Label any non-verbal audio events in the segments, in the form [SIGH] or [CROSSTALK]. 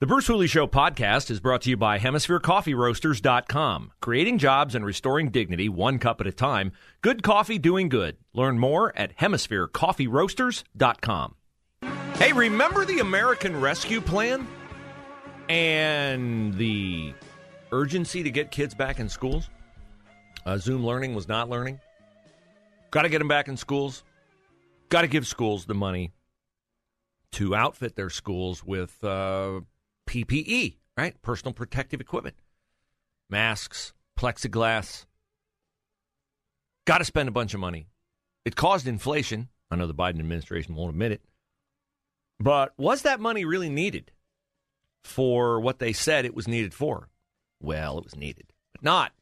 The Bruce Hooley Show podcast is brought to you by HemisphereCoffeeRoasters.com. Creating jobs and restoring dignity one cup at a time. Good coffee doing good. Learn more at HemisphereCoffeeRoasters.com. Hey, remember the American Rescue Plan? And the urgency to get kids back in schools? Uh, Zoom learning was not learning. Got to get them back in schools. Got to give schools the money to outfit their schools with uh, PPE, right? Personal protective equipment, masks, plexiglass. Got to spend a bunch of money. It caused inflation. I know the Biden administration won't admit it. But was that money really needed for what they said it was needed for? Well, it was needed, but not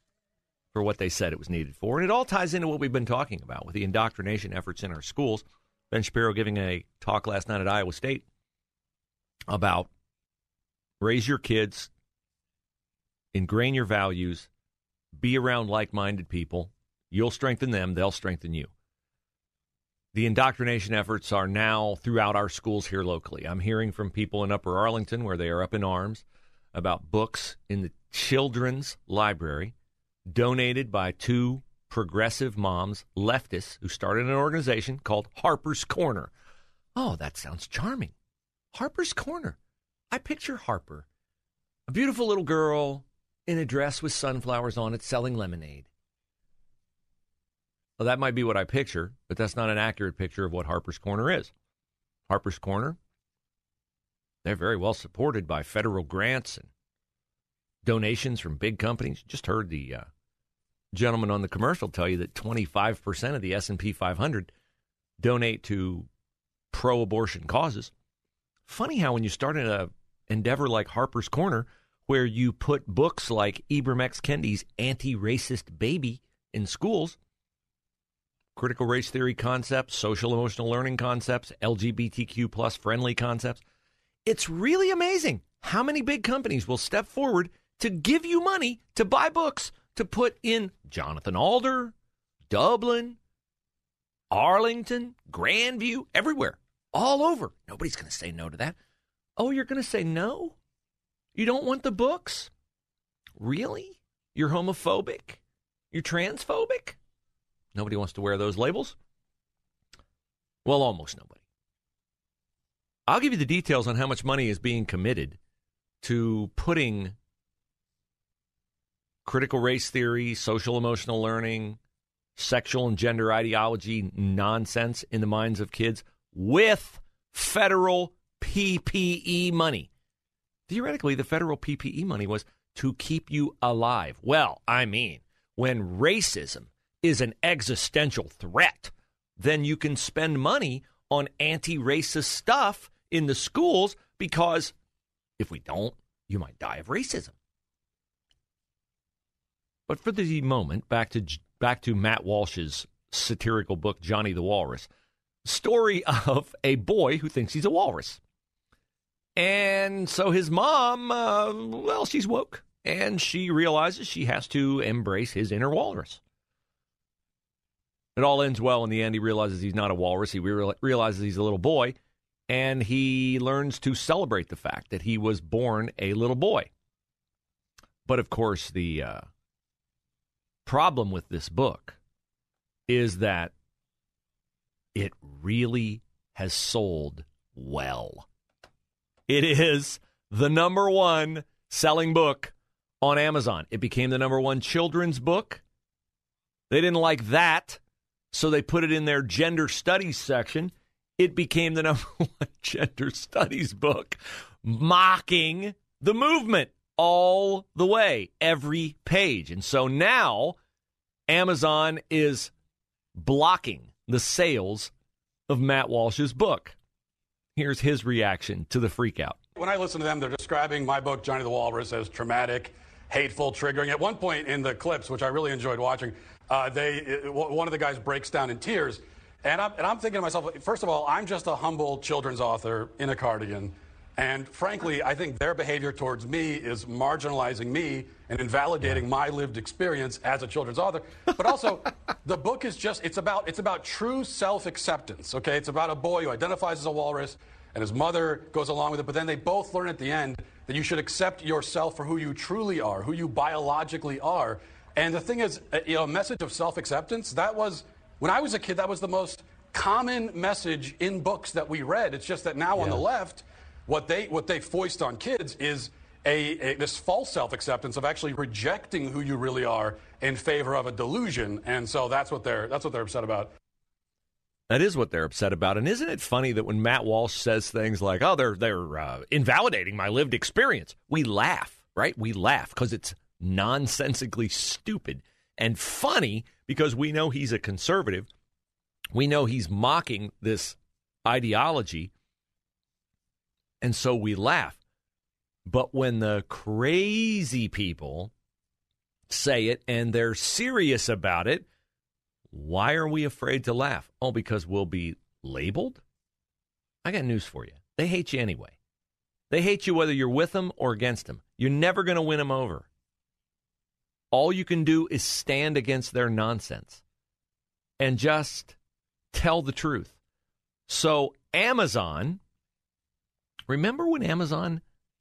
for what they said it was needed for. And it all ties into what we've been talking about with the indoctrination efforts in our schools. Ben Shapiro giving a talk last night at Iowa State about raise your kids, ingrain your values, be around like minded people. You'll strengthen them, they'll strengthen you. The indoctrination efforts are now throughout our schools here locally. I'm hearing from people in Upper Arlington where they are up in arms about books in the children's library donated by two progressive moms, leftists, who started an organization called Harper's Corner. Oh, that sounds charming. Harper's Corner. I picture Harper, a beautiful little girl in a dress with sunflowers on it selling lemonade. Well, that might be what I picture, but that's not an accurate picture of what Harper's Corner is. Harper's Corner, they're very well supported by federal grants and donations from big companies. Just heard the uh, gentleman on the commercial tell you that 25% of the S&P 500 donate to pro-abortion causes. Funny how when you start in a endeavor like Harper's Corner, where you put books like Ibram X. Kendi's Anti-Racist Baby in schools, critical race theory concepts, social emotional learning concepts, LGBTQ plus friendly concepts, it's really amazing how many big companies will step forward to give you money to buy books to put in Jonathan Alder, Dublin, Arlington, Grandview, everywhere, all over. Nobody's going to say no to that. Oh, you're going to say no? You don't want the books? Really? You're homophobic? You're transphobic? Nobody wants to wear those labels? Well, almost nobody. I'll give you the details on how much money is being committed to putting critical race theory, social emotional learning, sexual and gender ideology nonsense in the minds of kids with federal PPE money. Theoretically, the federal PPE money was to keep you alive. Well, I mean, when racism is an existential threat, then you can spend money on anti racist stuff in the schools because if we don't, you might die of racism. But for the moment, back to back to Matt Walsh's satirical book Johnny the Walrus. Story [LAUGHS] of a boy who thinks he's a walrus. And so his mom, uh, well, she's woke, and she realizes she has to embrace his inner walrus. It all ends well in the end. He realizes he's not a walrus. He re- realizes he's a little boy, and he learns to celebrate the fact that he was born a little boy. But of course, the uh, problem with this book is that it really has sold well. It is the number one selling book on Amazon. It became the number one children's book. They didn't like that, so they put it in their gender studies section. It became the [LAUGHS] number one gender studies book, mocking the movement all the way, every page. And so now Amazon is blocking the sales of Matt Walsh's book. Here's his reaction to the freakout. When I listen to them, they're describing my book, Johnny the Walrus, as traumatic, hateful, triggering. At one point in the clips, which I really enjoyed watching, uh, they one of the guys breaks down in tears. And I'm, and I'm thinking to myself, first of all, I'm just a humble children's author in a cardigan. And frankly, I think their behavior towards me is marginalizing me and invalidating yeah. my lived experience as a children's author. But also, [LAUGHS] the book is just, it's about, it's about true self acceptance, okay? It's about a boy who identifies as a walrus and his mother goes along with it. But then they both learn at the end that you should accept yourself for who you truly are, who you biologically are. And the thing is, uh, you know, a message of self acceptance, that was, when I was a kid, that was the most common message in books that we read. It's just that now yeah. on the left, what they, what they foist on kids is a, a this false self acceptance of actually rejecting who you really are in favor of a delusion. And so that's what they're, that's what they're upset about. That is what they're upset about, and isn't it funny that when Matt Walsh says things like, "Oh, they're they're uh, invalidating my lived experience," we laugh, right? We laugh because it's nonsensically stupid and funny because we know he's a conservative. We know he's mocking this ideology, and so we laugh. But when the crazy people say it and they're serious about it, why are we afraid to laugh? Oh, because we'll be labeled? I got news for you. They hate you anyway. They hate you whether you're with them or against them. You're never going to win them over. All you can do is stand against their nonsense and just tell the truth. So, Amazon, remember when Amazon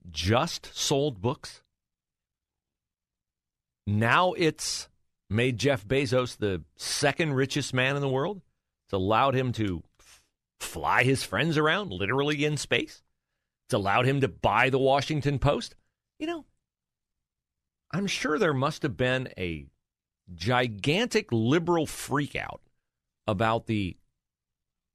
just sold books? Now it's made Jeff Bezos the second richest man in the world. It's allowed him to f- fly his friends around literally in space. It's allowed him to buy the Washington Post. You know, I'm sure there must have been a gigantic liberal freakout about the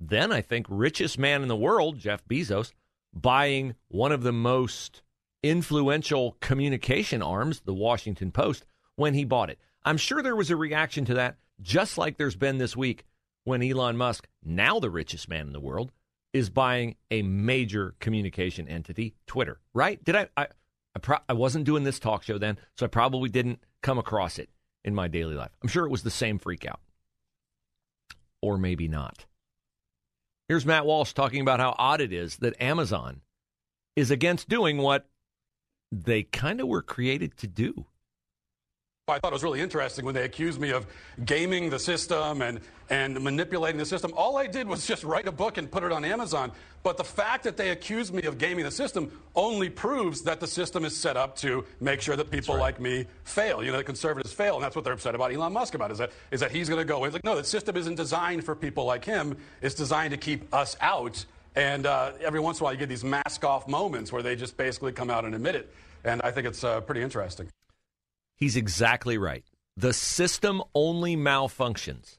then, I think, richest man in the world, Jeff Bezos, buying one of the most influential communication arms, the Washington Post, when he bought it. I'm sure there was a reaction to that, just like there's been this week when Elon Musk, now the richest man in the world, is buying a major communication entity, Twitter. Right? Did I? I, I, pro- I wasn't doing this talk show then, so I probably didn't come across it in my daily life. I'm sure it was the same freak out. Or maybe not. Here's Matt Walsh talking about how odd it is that Amazon is against doing what they kind of were created to do. I thought it was really interesting when they accused me of gaming the system and, and manipulating the system. All I did was just write a book and put it on Amazon. But the fact that they accused me of gaming the system only proves that the system is set up to make sure that people right. like me fail. You know, the conservatives fail, and that's what they're upset about Elon Musk about. Is that is that he's going to go? It's like no, the system isn't designed for people like him. It's designed to keep us out. And uh, every once in a while, you get these mask off moments where they just basically come out and admit it. And I think it's uh, pretty interesting. He's exactly right. The system only malfunctions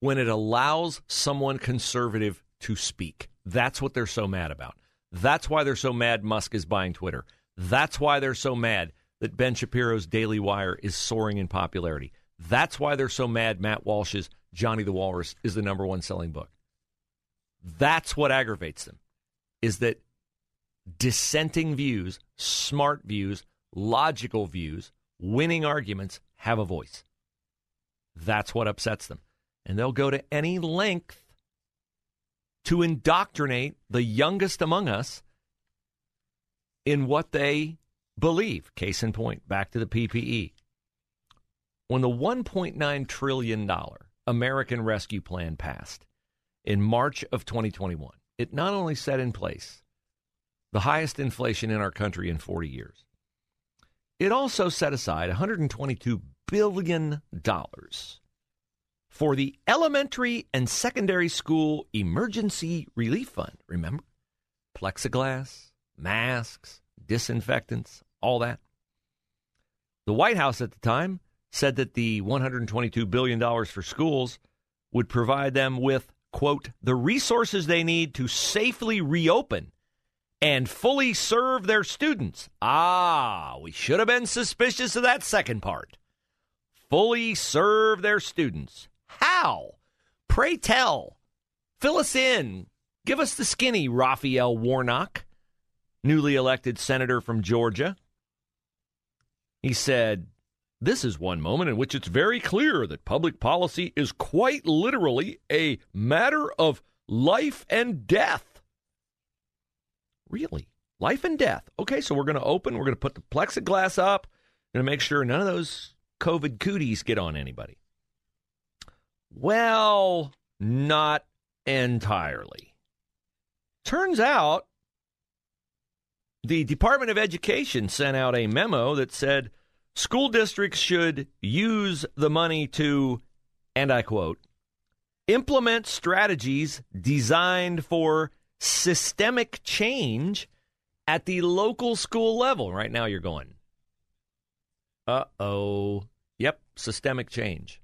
when it allows someone conservative to speak. That's what they're so mad about. That's why they're so mad Musk is buying Twitter. That's why they're so mad that Ben Shapiro's Daily Wire is soaring in popularity. That's why they're so mad Matt Walsh's Johnny the Walrus is the number one selling book. That's what aggravates them is that dissenting views, smart views, logical views winning arguments have a voice. That's what upsets them. And they'll go to any length to indoctrinate the youngest among us in what they believe. Case in point, back to the PPE. When the $1.9 trillion American Rescue Plan passed in March of 2021, it not only set in place the highest inflation in our country in 40 years, it also set aside $122 billion for the Elementary and Secondary School Emergency Relief Fund. Remember? Plexiglass, masks, disinfectants, all that. The White House at the time said that the $122 billion for schools would provide them with, quote, the resources they need to safely reopen and fully serve their students. Ah, we should have been suspicious of that second part. Fully serve their students. How? Pray tell. Fill us in. Give us the skinny, Raphael Warnock. newly elected senator from Georgia. He said, This is one moment in which it's very clear that public policy is quite literally a matter of life and death. Really? Life and death. Okay, so we're going to open, we're going to put the plexiglass up, going to make sure none of those COVID cooties get on anybody. Well, not entirely. Turns out the Department of Education sent out a memo that said school districts should use the money to, and I quote, implement strategies designed for systemic change at the local school level. Right now, you're going, uh oh. Yep, systemic change.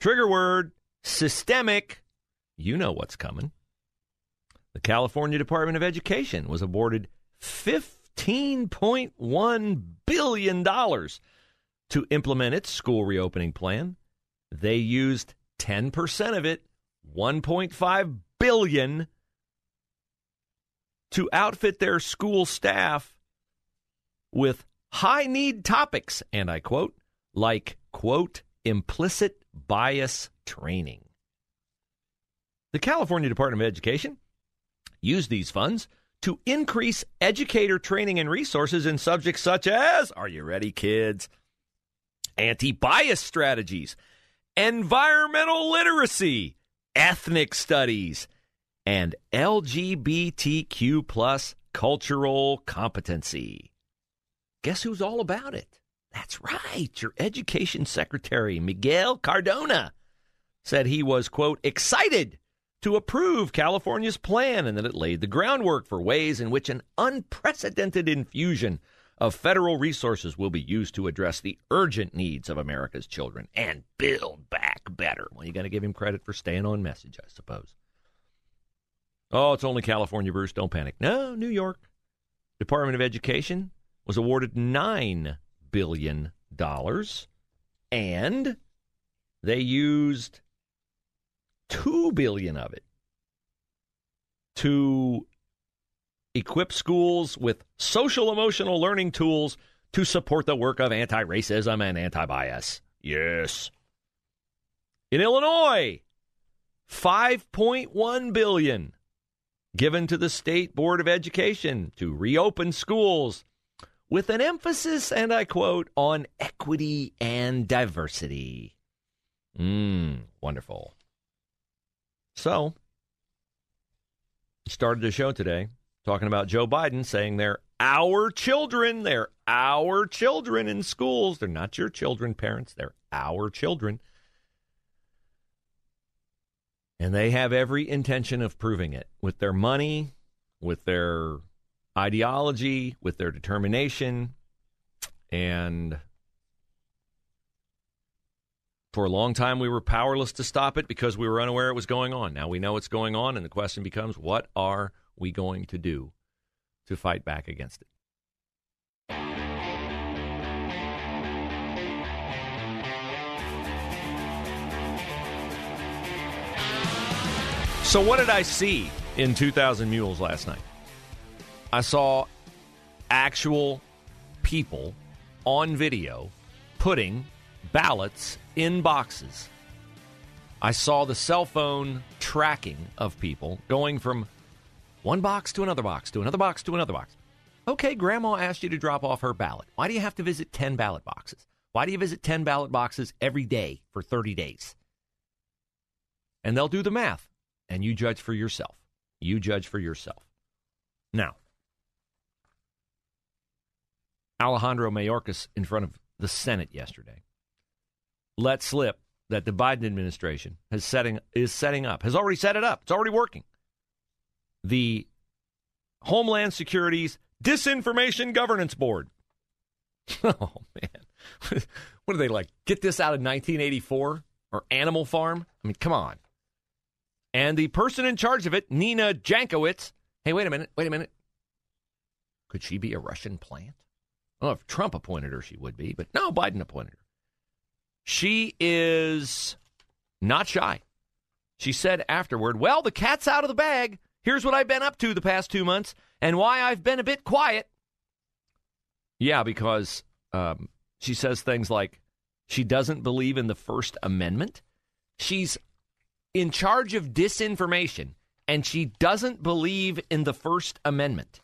Trigger word systemic. You know what's coming. The California Department of Education was awarded $15.1 billion to implement its school reopening plan. They used 10% of it, 1.5 billion to outfit their school staff with high need topics, and I quote, like, quote, implicit bias training. The California Department of Education used these funds to increase educator training and resources in subjects such as, are you ready, kids? Anti bias strategies, environmental literacy, ethnic studies, and LGBTQ plus cultural competency. Guess who's all about it? That's right. Your education secretary, Miguel Cardona, said he was, quote, excited to approve California's plan and that it laid the groundwork for ways in which an unprecedented infusion of federal resources will be used to address the urgent needs of America's children and build back better. Well, you got to give him credit for staying on message, I suppose. Oh, it's only California, Bruce. Don't panic. No, New York. Department of Education was awarded $9 billion, and they used 2 billion of it to equip schools with social emotional learning tools to support the work of anti racism and anti bias. Yes. In Illinois, 5.1 billion given to the state board of education to reopen schools with an emphasis and I quote on equity and diversity. Mmm, wonderful. So, started the show today talking about Joe Biden saying they're our children. They're our children in schools. They're not your children, parents. They're our children. And they have every intention of proving it with their money, with their ideology, with their determination. And for a long time, we were powerless to stop it because we were unaware it was going on. Now we know it's going on, and the question becomes what are we going to do to fight back against it? So, what did I see in 2000 Mules last night? I saw actual people on video putting ballots in boxes. I saw the cell phone tracking of people going from one box to another box to another box to another box. Okay, grandma asked you to drop off her ballot. Why do you have to visit 10 ballot boxes? Why do you visit 10 ballot boxes every day for 30 days? And they'll do the math, and you judge for yourself. You judge for yourself. Now, Alejandro Mayorkas in front of the Senate yesterday let slip that the Biden administration has setting is setting up, has already set it up. It's already working. The Homeland Security's Disinformation Governance Board. [LAUGHS] oh man. [LAUGHS] what are they like? Get this out of 1984 or Animal Farm? I mean, come on. And the person in charge of it, Nina Jankowicz. Hey, wait a minute. Wait a minute. Could she be a Russian plant? Oh, if Trump appointed her, she would be, but no, Biden appointed her. She is not shy. She said afterward, Well, the cat's out of the bag. Here's what I've been up to the past two months and why I've been a bit quiet. Yeah, because um, she says things like she doesn't believe in the First Amendment. She's in charge of disinformation, and she doesn't believe in the First Amendment.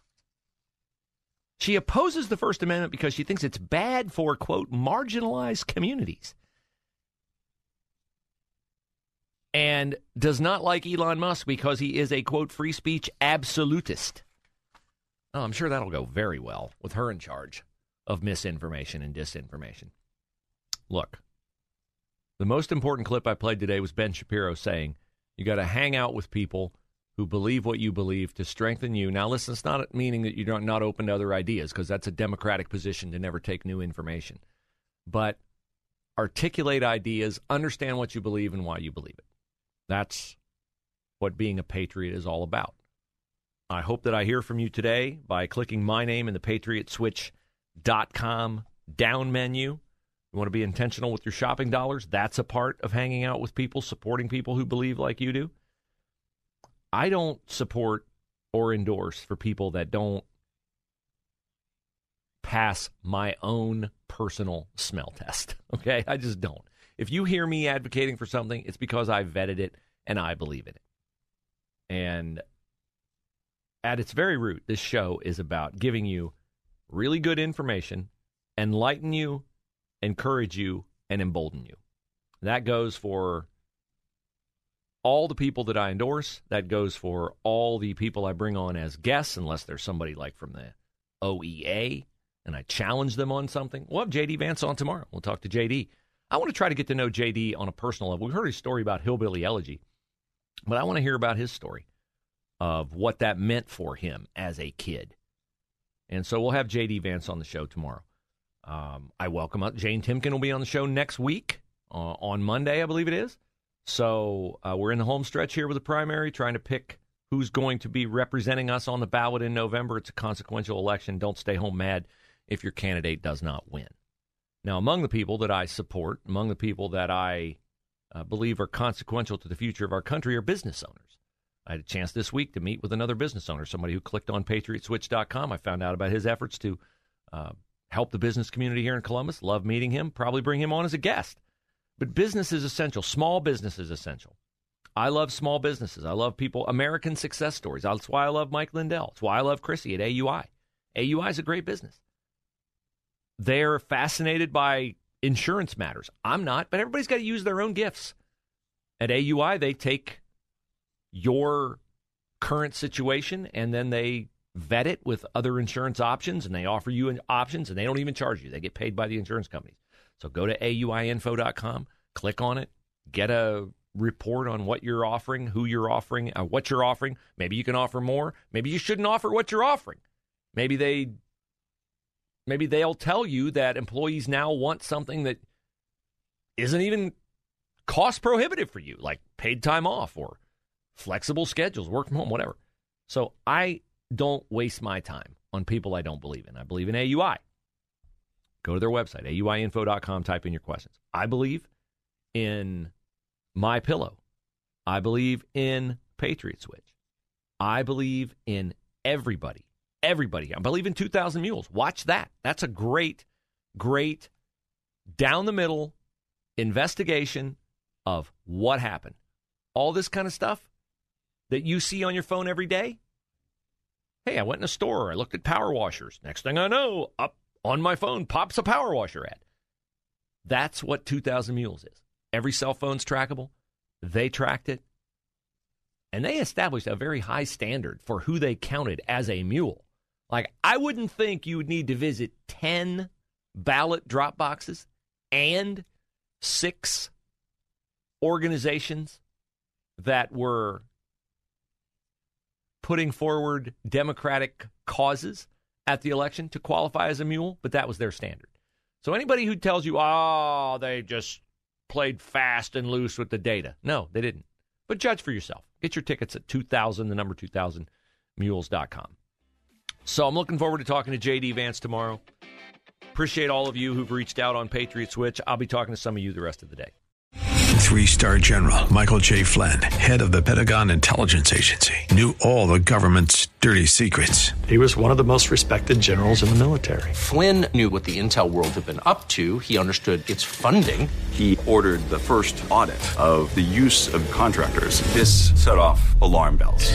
She opposes the First Amendment because she thinks it's bad for, quote, marginalized communities. And does not like Elon Musk because he is a, quote, free speech absolutist. Oh, I'm sure that'll go very well with her in charge of misinformation and disinformation. Look, the most important clip I played today was Ben Shapiro saying, You got to hang out with people who believe what you believe to strengthen you. Now, listen, it's not meaning that you're not open to other ideas because that's a democratic position to never take new information. But articulate ideas, understand what you believe and why you believe it. That's what being a patriot is all about. I hope that I hear from you today by clicking my name in the patriotswitch.com down menu. You want to be intentional with your shopping dollars? That's a part of hanging out with people, supporting people who believe like you do. I don't support or endorse for people that don't pass my own personal smell test. [LAUGHS] Okay? I just don't. If you hear me advocating for something, it's because I vetted it and I believe in it. And at its very root, this show is about giving you really good information, enlighten you, encourage you, and embolden you. That goes for all the people that I endorse. That goes for all the people I bring on as guests, unless there's somebody like from the OEA and I challenge them on something. We'll have JD Vance on tomorrow. We'll talk to JD. I want to try to get to know JD on a personal level. We heard his story about Hillbilly Elegy, but I want to hear about his story of what that meant for him as a kid. And so we'll have JD Vance on the show tomorrow. Um, I welcome up Jane Timken will be on the show next week uh, on Monday, I believe it is. So uh, we're in the home stretch here with the primary, trying to pick who's going to be representing us on the ballot in November. It's a consequential election. Don't stay home mad if your candidate does not win. Now, among the people that I support, among the people that I uh, believe are consequential to the future of our country, are business owners. I had a chance this week to meet with another business owner, somebody who clicked on patriotswitch.com. I found out about his efforts to uh, help the business community here in Columbus. Love meeting him. Probably bring him on as a guest. But business is essential. Small business is essential. I love small businesses. I love people, American success stories. That's why I love Mike Lindell. That's why I love Chrissy at AUI. AUI is a great business. They're fascinated by insurance matters. I'm not, but everybody's got to use their own gifts. At AUI, they take your current situation and then they vet it with other insurance options and they offer you options and they don't even charge you. They get paid by the insurance companies. So go to auiinfo.com, click on it, get a report on what you're offering, who you're offering, uh, what you're offering. Maybe you can offer more. Maybe you shouldn't offer what you're offering. Maybe they maybe they'll tell you that employees now want something that isn't even cost prohibitive for you, like paid time off or flexible schedules, work from home, whatever. So I don't waste my time on people I don't believe in. I believe in AUI. Go to their website, auiinfo.com, type in your questions. I believe in my pillow. I believe in Patriot Switch. I believe in everybody. Everybody. I believe in 2,000 Mules. Watch that. That's a great, great down the middle investigation of what happened. All this kind of stuff that you see on your phone every day. Hey, I went in a store. I looked at power washers. Next thing I know, up on my phone pops a power washer ad. That's what 2000 Mules is. Every cell phone's trackable. They tracked it. And they established a very high standard for who they counted as a mule. Like, I wouldn't think you would need to visit 10 ballot drop boxes and six organizations that were putting forward Democratic causes at the election to qualify as a mule, but that was their standard. So anybody who tells you, oh, they just played fast and loose with the data, no, they didn't. But judge for yourself. Get your tickets at 2000, the number 2000, mules.com. So I'm looking forward to talking to JD Vance tomorrow. Appreciate all of you who've reached out on Patriot Switch. I'll be talking to some of you the rest of the day. three star general Michael J. Flynn, head of the Pentagon Intelligence Agency, knew all the government's dirty secrets. He was one of the most respected generals in the military. Flynn knew what the intel world had been up to, he understood its funding. He ordered the first audit of the use of contractors. This set off alarm bells.